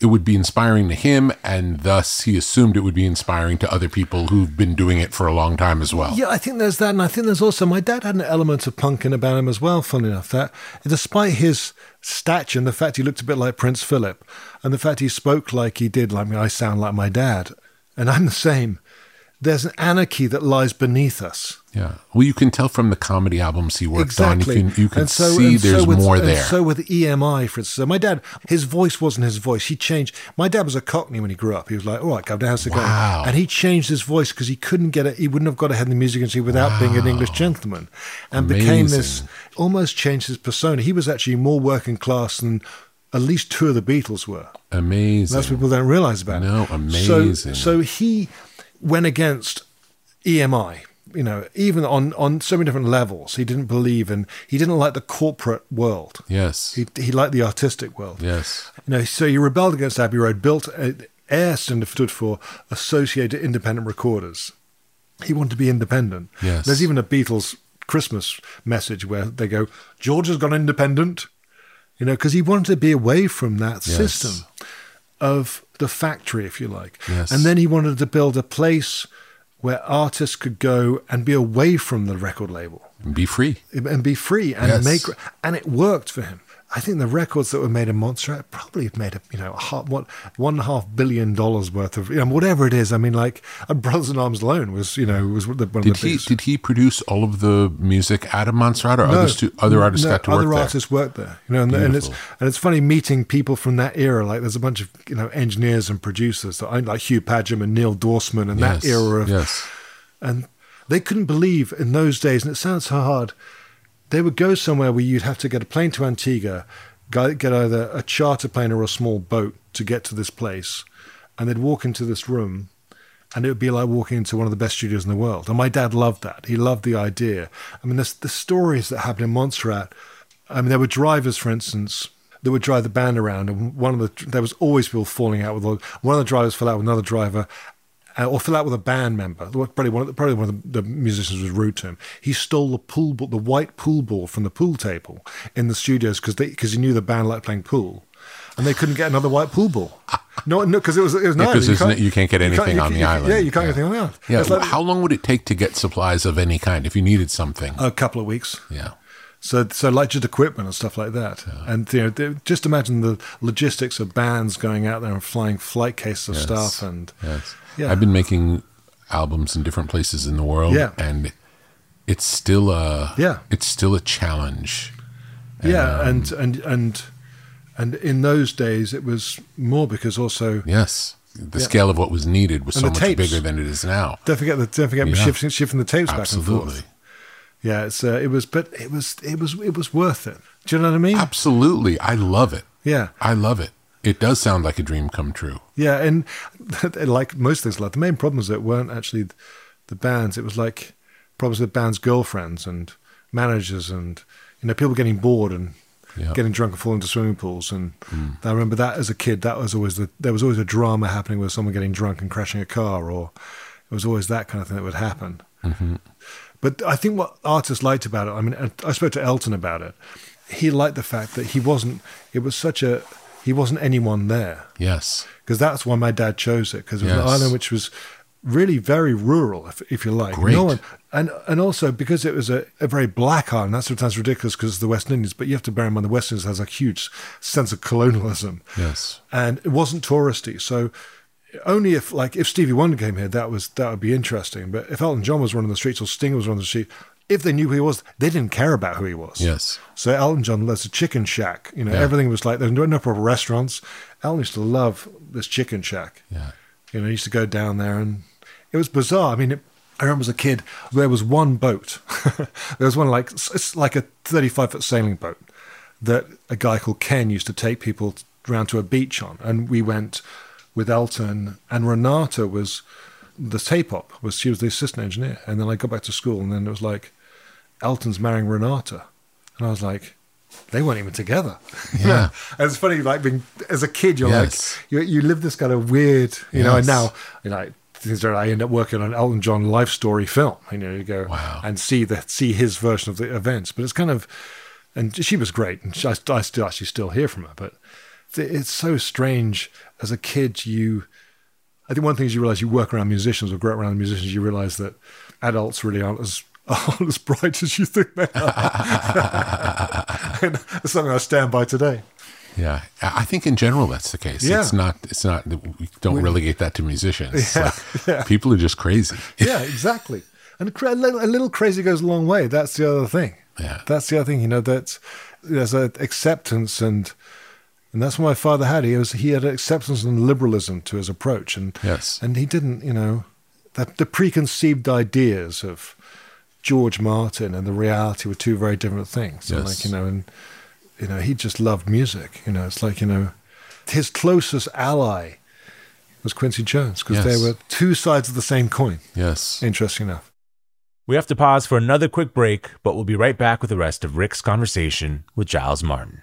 it would be inspiring to him and thus he assumed it would be inspiring to other people who've been doing it for a long time as well. Yeah, I think there's that, and I think there's also my dad had an element of punking about him as well. Funny enough, that despite his stature and the fact he looked a bit like Prince Philip, and the fact he spoke like he did, like I sound like my dad, and I'm the same. There's an anarchy that lies beneath us. Yeah. Well, you can tell from the comedy albums he worked exactly. on. You can you can so, see and so there's with, more and there. So with EMI, for instance, so my dad, his voice wasn't his voice. He changed. My dad was a Cockney when he grew up. He was like, "All right, Governor, how's it Wow. going?" And he changed his voice because he couldn't get it. He wouldn't have got ahead in the music industry without being an English gentleman, and became this. Almost changed his persona. He was actually more working class than at least two of the Beatles were. Amazing. That's what people don't realize about it. No, So, amazing. so he went against EMI. You know, even on on so many different levels, he didn't believe in. He didn't like the corporate world. Yes. He he liked the artistic world. Yes. You know, so he rebelled against Abbey Road. Built a, AIR stood stood for Associated Independent Recorders. He wanted to be independent. Yes. There's even a Beatles Christmas message where they go, "George has gone independent." You know, because he wanted to be away from that Yes. system of the factory, if you like. Yes. And then he wanted to build a place where artists could go and be away from the record label Be free. and be free and Yes. make and it worked for him. I think the records that were made in Montserrat probably have made a you know a half, what one and a half billion dollars worth of you know whatever it is. I mean, like uh, Brothers in Arms alone was you know was one of the, one of Did the he biggest. did he produce all of the music out of Montserrat, or No, other stu- other artists no, got to other work there? artists worked there, you know, and, and it's and it's funny meeting people from that era. Like there's a bunch of you know engineers and producers that I like Hugh Padgham and Neil Dorfsman and that era of yes. and they couldn't believe in those days, and it sounds so hard. They would go somewhere where you'd have to get a plane to Antigua, get either a charter plane or a small boat to get to this place, and they'd walk into this room, and it would be like walking into one of the best studios in the world. And my dad loved that. He loved the idea. I mean, the the stories that happened in Montserrat. I mean, there were drivers, for instance, that would drive the band around, and one of the there was always people falling out with one of the drivers fell out with another driver, uh, or fell out with a band member. Probably one of the, probably one of the, the, musicians was rude to him. He stole the pool ball, the white pool ball from the pool table in the studios because because he knew the band liked playing pool, and they couldn't get another white pool ball. No, no, because it was it was yeah. You, can't, you can't get anything can't, on you, the island. Yeah, you can't yeah. get anything on the island. Yeah. Like, how long would it take to get supplies of any kind if you needed something? A couple of weeks. Yeah. So, so like just equipment and stuff like that, yeah. and you know, just imagine the logistics of bands going out there and flying flight cases of yes. stuff, and yes. Yeah, I've been making albums in different places in the world, yeah. and it's still a yeah, it's still a challenge. Yeah, um, and and and and in those days it was more because also yes, the yeah. scale of what was needed was and so much tapes. bigger than it is now. Don't forget the don't forget Yeah. shifting, shifting the tapes Absolutely. back and forth. Yeah, it's uh, it was, but it was it was it was worth it. Do you know what I mean? Absolutely, I love it. Yeah, I love it. It does sound like a dream come true. yeah, and like most things, like the main problems that weren't actually the bands. It was like problems with bands' girlfriends and managers, and you know people getting bored and Yeah. getting drunk and falling into swimming pools. And I remember that as a kid, that was always the there was always a drama happening with someone getting drunk and crashing a car, or it was always that kind of thing that would happen. Mhm. But I think what artists liked about it, I mean, I spoke to Elton about it. He liked the fact that he wasn't, it was such a, he wasn't anyone there. Yes. Because that's why my dad chose it, because it was an island which was really very rural, if, if you like. Great. No one, and, and also because it was a, a very black island, that's sometimes ridiculous because it's the West Indies, but you have to bear in mind the West Indies has a huge sense of colonialism Yes. and it wasn't touristy. So only if like if Stevie Wonder came here, that was that would be interesting. But if Elton John was running the streets or Sting was running the street, if they knew who he was, they didn't care about who he was. Yes. So Elton John loves a chicken shack. You know, Yeah. everything was like there were no proper restaurants. Elton used to love this chicken shack. Yeah. You know, he used to go down there and it was bizarre. I mean, it, I remember as a kid, there was one boat. there was one like, it's like a 35 foot sailing boat that a guy called Ken used to take people round to a beach on. And we went with Elton and Renata was the tape op was she was the assistant engineer. And then I got back to school and then it was like Elton's marrying Renata. And I was like, they weren't even together. Yeah. And it's funny, like being as a kid, you're Yes. like, you, you live this kind of weird, you know, and now, you know, things are, I end up working on an Elton John life story film, you know, you go Wow. and see the, see his version of the events. But it's kind of, and she was great. And she, I, I still actually still hear from her, but it's so strange as a kid, you, I think one thing is you realize you work around musicians or grow up around musicians, you realize that adults really aren't as aren't as bright as you think they are. and it's something I stand by today. Yeah, I think in general that's the case. Yeah. It's not. It's not. We don't relegate that to musicians. Yeah, like, yeah. People are just crazy. yeah, exactly. And a, little, a little crazy goes a long way. That's the other thing. Yeah. That's the other thing. You know that there's a acceptance and and that's what my father had. He was he had acceptance and liberalism to his approach, and Yes. and he didn't. You know, that the preconceived ideas of George Martin and the reality were two very different things. And Yes. like you know, and you know, he just loved music. You know, it's like you know, his closest ally was Quincy Jones because Yes. they were two sides of the same coin. Yes. Interesting enough. We have to pause for another quick break, but we'll be right back with the rest of Rick's conversation with Giles Martin.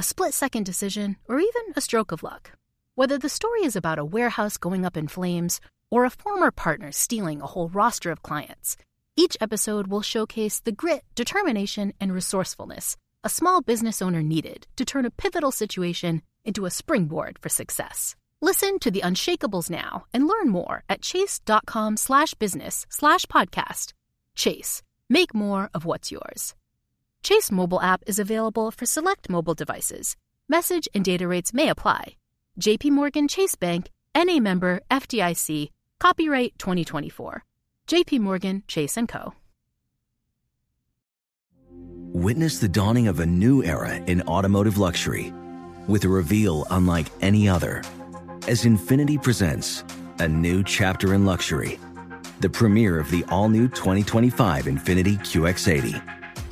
a split second decision, or even a stroke of luck. Whether the story is about a warehouse going up in flames or a former partner stealing a whole roster of clients, each episode will showcase the grit, determination, and resourcefulness a small business owner needed to turn a pivotal situation into a springboard for success. Listen to The Unshakables now and learn more at chase.com slash business slash podcast. Chase, make more of what's yours. Chase mobile app is available for select mobile devices. Message and data rates may apply. JP Morgan Chase Bank, NA member FDIC, copyright 2024. JP Morgan Chase & Co. Witness the dawning of a new era in automotive luxury with a reveal unlike any other as Infiniti presents a new chapter in luxury, the premiere of the all-new 2025 Infiniti QX80.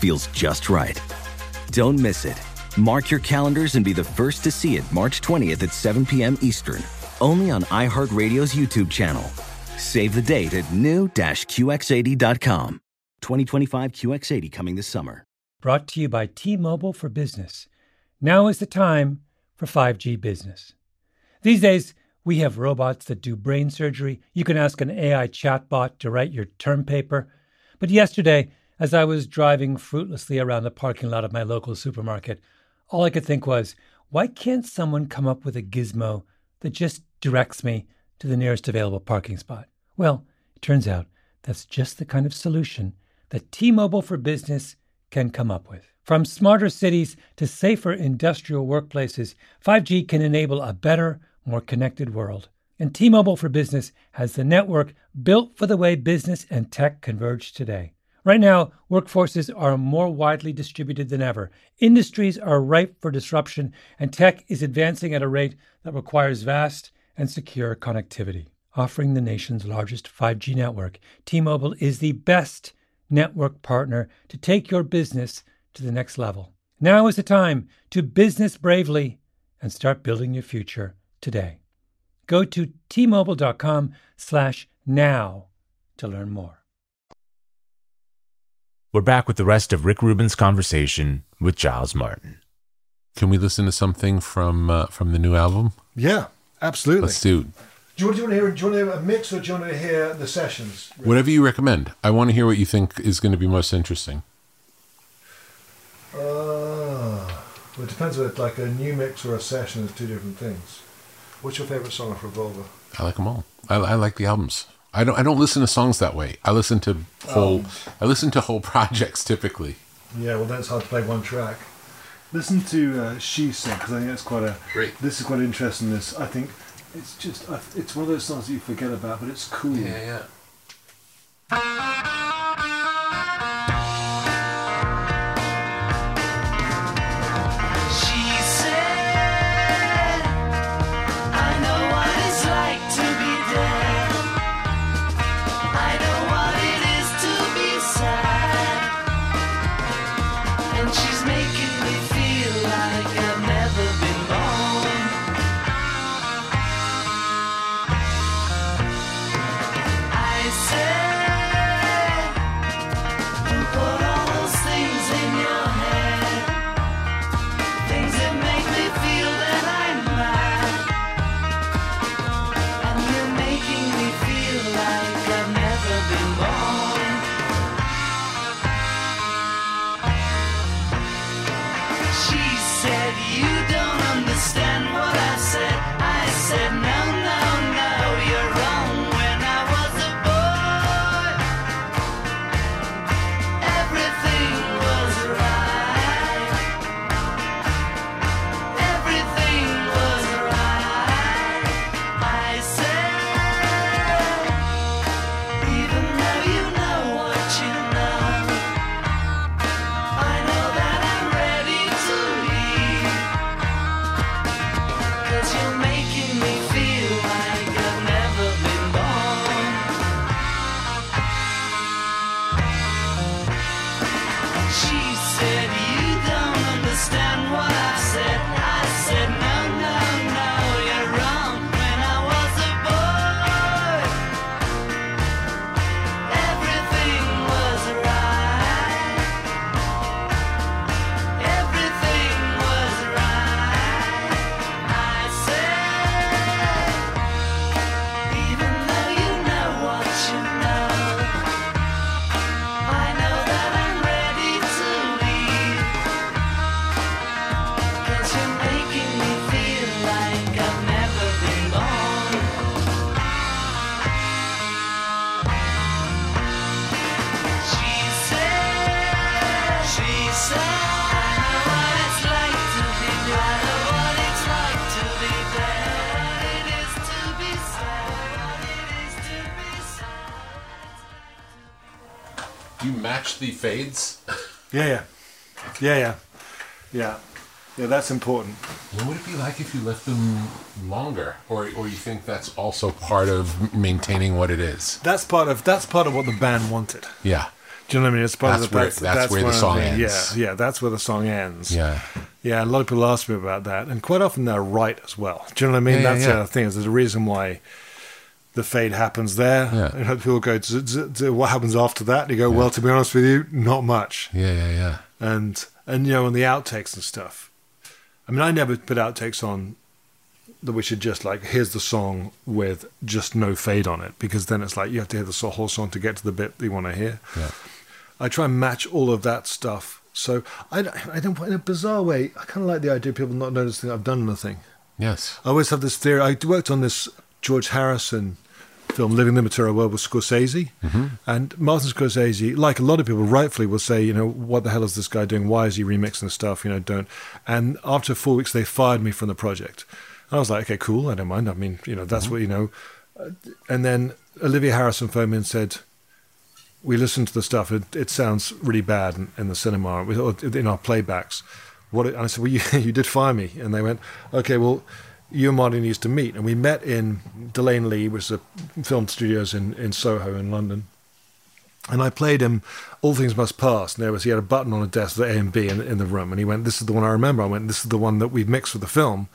feels just right. Don't miss it. Mark your calendars and be the first to see it March 20th at 7 p.m. Eastern, only on iHeartRadio's YouTube channel. Save the date at new-QX80.com. 2025 QX80 coming this summer. Brought to you by T Mobile for Business. Now is the time for 5G business. These days, we have robots that do brain surgery. You can ask an AI chatbot to write your term paper. But yesterday, as I was driving fruitlessly around the parking lot of my local supermarket, all I could think was, why can't someone come up with a gizmo that just directs me to the nearest available parking spot? Well, it turns out that's just the kind of solution that T Mobile for Business can come up with. From smarter cities to safer industrial workplaces, 5G can enable a better, more connected world. And T Mobile for Business has the network built for the way business and tech converge today. Right now, workforces are more widely distributed than ever. Industries are ripe for disruption, and tech is advancing at a rate that requires vast and secure connectivity. Offering the nation's largest 5G network, T Mobile is the best network partner to take your business to the next level. Now is the time to business bravely and start building your future today. Go to tmobile.com slash now to learn more. We're back with the rest of Rick Rubin's conversation with Giles Martin. Can we listen to something from uh, from the new album? Yeah, absolutely. Let's do. Do you, want, do you want to hear? Do you want to hear a mix, or do you want to hear the sessions? Whatever you recommend. I want to hear what you think is going to be most interesting. Uh, well, it depends whether it's like a new mix or a session is two different things. What's your favorite song of Revolver? I like them all. I, I like the albums. I don't. I don't listen to songs that way. I listen to whole. Albums. I listen to whole projects typically. Yeah, well, then it's hard to play one track. Listen to uh, She Said because I think that's quite a. Great. This is quite interesting. This I think it's just it's one of those songs that you forget about, but it's cool. yeah. She And she's making the fades? Yeah, yeah, yeah, yeah, yeah, yeah. That's important. What would it be like if you left them longer, or or you think that's also part of maintaining what it is? That's part of that's part of what the band wanted. Yeah. Do you know what I mean? It's part That's of the where- that's, that's where the song things. ends. Yeah, yeah, that's where the song ends. Yeah. Yeah, a lot of people ask me about that, and quite often they're right as well. Do you know what I mean? Yeah, That's yeah. the thing. Is there's a reason why the fade happens there. Yeah. And people go, "Z- z- z- "What happens after that?" And you go, "Well, to be honest with you, not much." Yeah, yeah, yeah. And and you know, on the outtakes and stuff. I mean, I never put outtakes on that we should just like here's the song with just no fade on it because then it's like you have to hear the whole song to get to the bit that you want to hear. Yeah. I try and match all of that stuff. So I, I don't, in a bizarre way, I kind of like the idea of people not noticing I've done anything. Yes. I always have this theory. I worked on this George Harrison film, Living the Material World, with Scorsese. Mhm. And Martin Scorsese, like a lot of people, rightfully will say, you know, what the hell is this guy doing? Why is he remixing the stuff? You know, don't. And after four weeks, they fired me from the project. And I was like, okay, cool. I don't mind. I mean, you know, that's what, you know. And then Olivia Harrison phoned me and said, we listened to the stuff. It, it sounds really bad in, in the cinema, or in our playbacks. What? It, and I said, well, you, you did fire me. And they went, okay, well, you and Marty needs to meet. And we met in De Lane Lea, which is a film studios in, in Soho in London. And I played him All Things Must Pass. And there was, he had a button on a desk with A and B in, in the room. And he went, This is the one I remember. I went, This is the one that we've mixed for the film.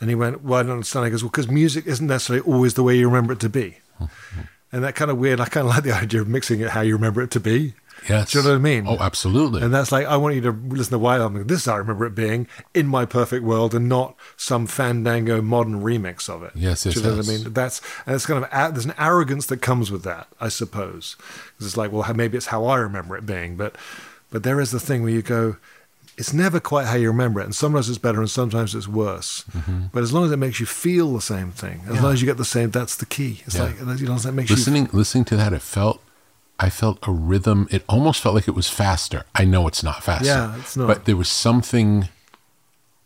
And he went, Well, I don't understand. He goes, Well, because music isn't necessarily always the way you remember it to be. and that kind of weird. I kind of like the idea of mixing it how you remember it to be. Yes. Do you know what I mean? Oh, absolutely. And that's like, I want you to listen to White Album. This is how I remember it being in my perfect world and not some fandango modern remix of it. Yes, yes, Do you know yes. what I mean? That's, and it's kind of, there's an arrogance that comes with that, I suppose. Because it's like, well, maybe it's how I remember it being. But, but there is the thing where you go, it's never quite how you remember it. And sometimes it's better and sometimes it's worse. Mhm. But as long as it makes you feel the same thing, as Yeah. long as you get the same, that's the key. It's Yeah. like, you know, that makes you listening listening to that, it felt I felt a rhythm. It almost felt like it was faster. I know it's not faster. Yeah, it's not. But there was something.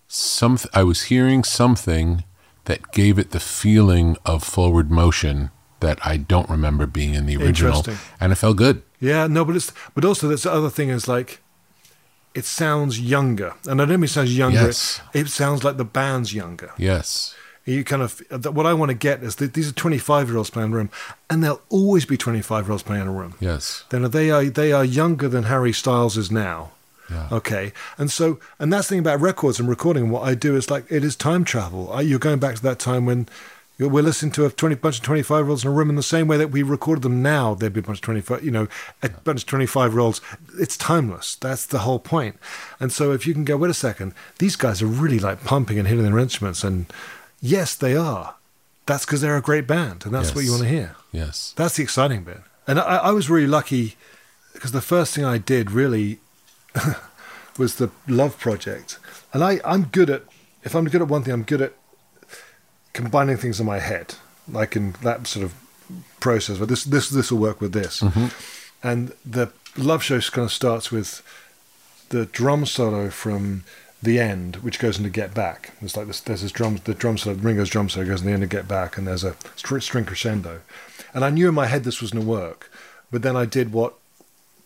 Some I was hearing something that gave it the feeling of forward motion that I don't remember being in the original, Interesting. and it felt good. Yeah, no, but it's but also this other thing is like it sounds younger, and I don't mean it sounds younger. Yes. It sounds like the band's younger. Yes. You kind of what I want to get is that these are twenty five year olds playing in a room, and they'll always be twenty five year olds playing in a room. Yes. Then they are they are younger than Harry Styles is now. Yeah. Okay, and so and that's the thing about records and recording. And What I do is like it is time travel. You're going back to that time when we're listening to a twenty bunch of twenty five year olds in a room in the same way that we recorded them now. There'd be a bunch of twenty five, you know, a bunch of twenty five year olds. It's timeless. That's the whole point. And so if you can go, wait a second, these guys are really like pumping and hitting their instruments, and yes, they are. That's because they're a great band, and that's what you want to hear. Yes. That's the exciting bit. And I, I was really lucky because the first thing I did really was the Love Project. And I, I'm good at, if I'm good at one thing, I'm good at combining things in my head, like in that sort of process. But this, this, this will work with this. Mhm. And the Love Show kind of starts with the drum solo from the end, which goes into Get Back. It's like this, there's this drum, the drum solo, Ringo's drum solo goes in the end of Get Back, and there's a string, crescendo. And I knew in my head this was going to work, but then I did what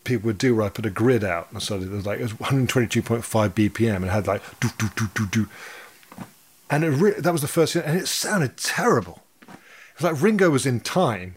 people would do, where I put a grid out, and so it was like it was 122.5 BPM, and it had like do do do do do, and it re- that was the first, and it sounded terrible. It was like Ringo was in time,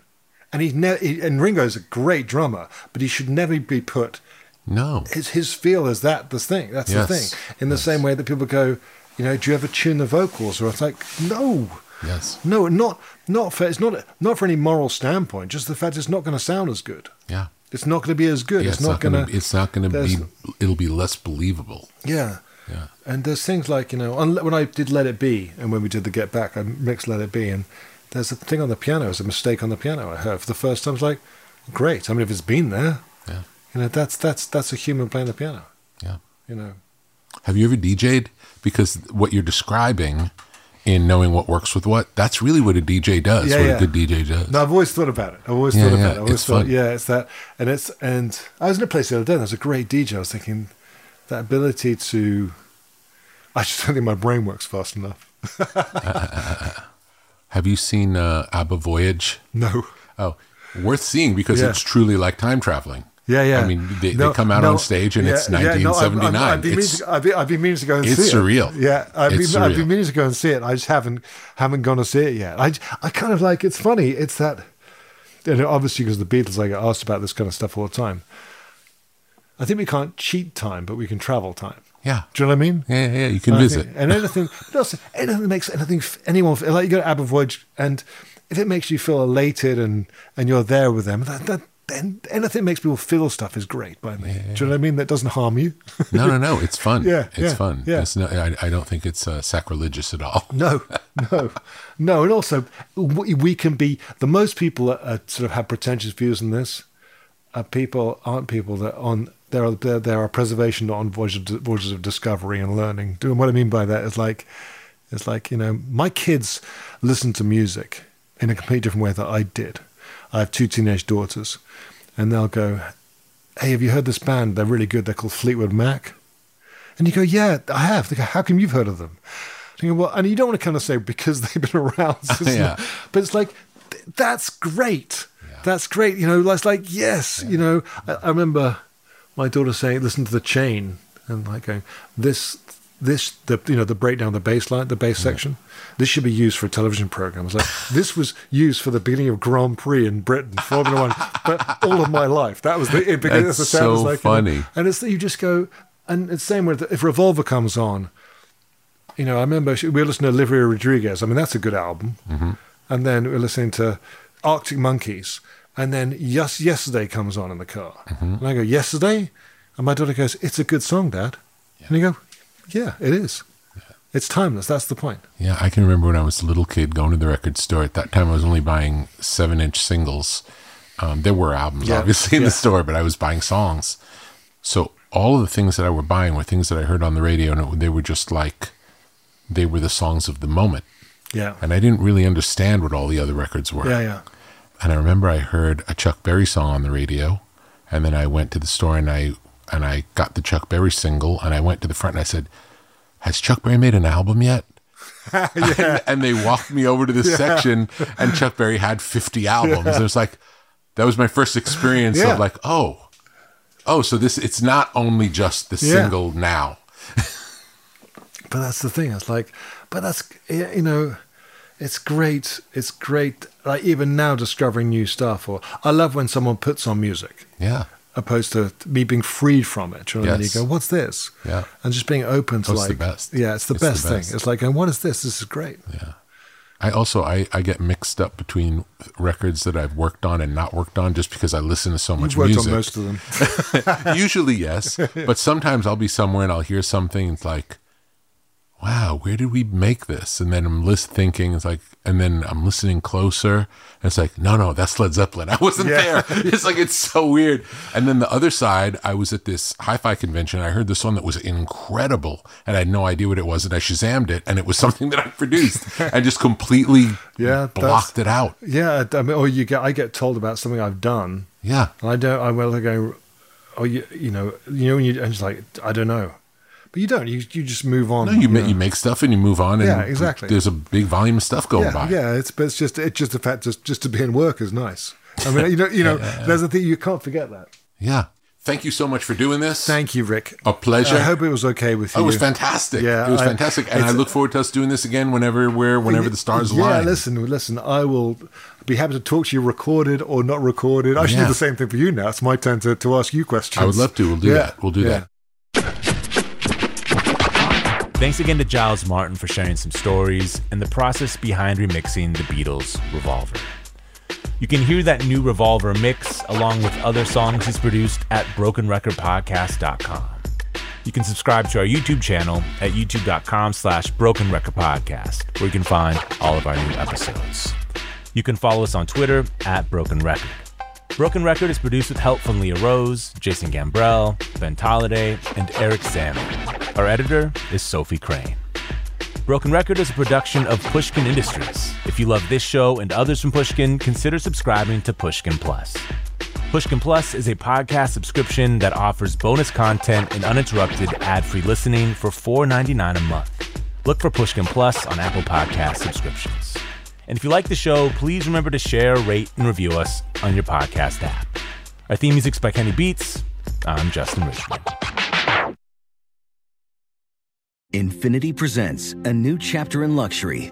and he never, he, and Ringo's a great drummer, but he should never be put No. his his feel is that the thing. That's Yes. the thing. In the same way that people go, you know, do you ever tune the vocals? Or it's like, no, Yes. no, not not for it's not not for any moral standpoint. Just the fact it's not going to sound as good. Yeah. It's not going to be as good. Yeah, it's, not, going to. It's not going to be. It'll be less believable. Yeah. Yeah. And there's things like you know, when I did Let It Be, and when we did the Get Back, I mixed Let It Be, and there's a thing on the piano. There's a mistake on the piano. I heard for the first time. I was like, great. I mean, if it's been there. You know, that's that's that's a human playing the piano. Yeah. You know. Have you ever DJ'd? Because what you're describing in knowing what works with what, that's really what a DJ does. Yeah, what yeah. a good DJ does. No, I've always thought about it. I've always Yeah, thought yeah, about it. I always it's thought, fun. yeah, it's that, and it's and I was in a place the other day. and There was a great DJ. I was thinking that ability to. I just don't think my brain works fast enough. Have you seen uh, ABBA Voyage? No. Oh, worth seeing because it's truly like time traveling. Yeah, yeah. I mean, they, No, they come out no, on stage and yeah, it's yeah, no, I've- 1979. I've, I've, been meaning It's- to, I've, been, meaning to go and see surreal. it. Yeah, I've been, I've been meaning to go and see it. I just haven't haven't gone to see it yet. I, I kind of like it's funny. It's that you know, obviously because the Beatles, I get asked about this kind of stuff all the time. I think we can't cheat time, but we can travel time. Yeah. Do you know what I mean? Yeah, yeah, you can And visit. think- and anything, also anything that makes anything anyone like you go to ABBA Voyage, and if it makes you feel elated and and you're there with them, that that then anything that makes people feel stuff is great by me. Do you know what I mean? That doesn't harm you. no, no, no. It's fun. Yeah, it's yeah, fun. yeah. It's no, I, I don't think it's uh, sacrilegious at all. No, no, no. And also, we, we can be the most people that uh, sort of have pretentious views on this. Are people aren't people that on there are there, there are preservation not on voyages of, voyages of discovery and learning. Doing what I mean by that is like, it's like you know, my kids listen to music in a completely different way that I did. I have two teenage daughters, and they'll go, "Hey, have you heard this band? They're really good. They're called Fleetwood Mac." And you go, "Yeah, I have." They go, "How come you've heard of them?" And you go, well, and you don't want to kind of say because they've been around, oh, since Yeah. but it's like th- that's great. That's great. You know, it's like yes. You know, I, I remember my daughter saying, "Listen to the chain," and like going, "This, this, the you know the breakdown, the bass line, the bass section. This should be used for a television program." Like, "This was used for the beginning of Grand Prix in Britain, Formula One, but all of my life. That was the it, because That's the sound so like, you know, funny. and it's that you just go, and it's the same with if Revolver comes on. You know, I remember we were listening to Olivia Rodriguez. I mean, that's a good album. Mm-hmm. And then we were listening to Arctic Monkeys. And then Yes Yesterday comes on in the car. Mm-hmm. And I go, Yesterday? And my daughter goes, It's a good song, Dad. And you go, Yeah, it is. It's timeless. That's the point. Yeah, I can remember when I was a little kid going to the record store. At that time, I was only buying seven inch singles. Um, there were albums, Yeah, obviously, in yeah. the store, but I was buying songs. So all of the things that I were buying were things that I heard on the radio, and it, they were just like, they were the songs of the moment. Yeah. And I didn't really understand what all the other records were. Yeah, yeah. And I remember I heard a Chuck Berry song on the radio, and then I went to the store and I and I got the Chuck Berry single, and I went to the front and I said, "Has Chuck Berry made an album yet?" and, and they walked me over to this Yeah. section, and Chuck Berry had fifty albums. Yeah. It was like that was my first experience Yeah. of like, oh, oh, so this it's not only just the single now. But that's the thing. It's like, but that's you know, it's great. It's great. Like even now, discovering new stuff. Or I love when someone puts on music. Yeah. Opposed to me being freed from it. You know? Yes. You go, what's this? Yeah. And just being open to it's like the best. Yeah, it's the It's the best thing. It's like, and what is this? This is great. Yeah. I also I, I get mixed up between records that I've worked on and not worked on just because I listen to so much You've worked music. on most of them. Usually yes, but sometimes I'll be somewhere and I'll hear something. It's like, wow, where did we make this? And then I'm list thinking. It's like, and then I'm listening closer. And it's like, no, no, that's Led Zeppelin. I wasn't Yeah. there. It's like it's so weird. And then the other side, I was at this hi-fi convention. I heard this one that was incredible, and I had no idea what it was. And I shazammed it, and it was something that I produced, and just completely Yeah, blocked it out. Yeah, I mean, or you get I get told about something I've done. Yeah. And I don't. I will go. Oh, you you know you know when you and it's like I don't know, but you don't. You you just move on. No, you, ma- know. you make stuff and you move on. And Yeah, exactly. There's a big volume of stuff going yeah, by. Yeah, it's but it's just it's just the fact just just to be in work is nice. I mean, you know, you know, there's a thing you can't forget that. Yeah. Thank you so much for doing this. Thank you, Rick. A pleasure. I hope it was okay with Oh, you. it was fantastic. Yeah, it was I- fantastic, and I look forward to us doing this again whenever we're whenever the stars yeah, align. Yeah, listen, listen. I will be happy to talk to you, recorded or not recorded. I should Yeah. do the same thing for you now. It's my turn to, to ask you questions. I would love to. We'll do Yeah, that. We'll do yeah. that. Thanks again to Giles Martin for sharing some stories and the process behind remixing the Beatles' Revolver. You can hear that new Revolver mix along with other songs he's produced at brokenrecordpodcast.com. You can subscribe to our YouTube channel at youtube.com slash brokenrecordpodcast, where you can find all of our new episodes. You can follow us on Twitter at Broken Record. Broken Record is produced with help from Leah Rose, Jason Gambrell, Ben Tolliday, and Eric Salmon. Our editor is Sophie Crane. Broken Record is a production of Pushkin Industries. If you love this show and others from Pushkin, consider subscribing to Pushkin Plus. Pushkin Plus is a podcast subscription that offers bonus content and uninterrupted ad-free listening for $4.99 a month. Look for Pushkin Plus on Apple Podcast subscriptions. And if you like the show, please remember to share, rate, and review us on your podcast app. Our theme music's by Kenny Beats. I'm Justin Richmond. Infiniti presents a new chapter in luxury,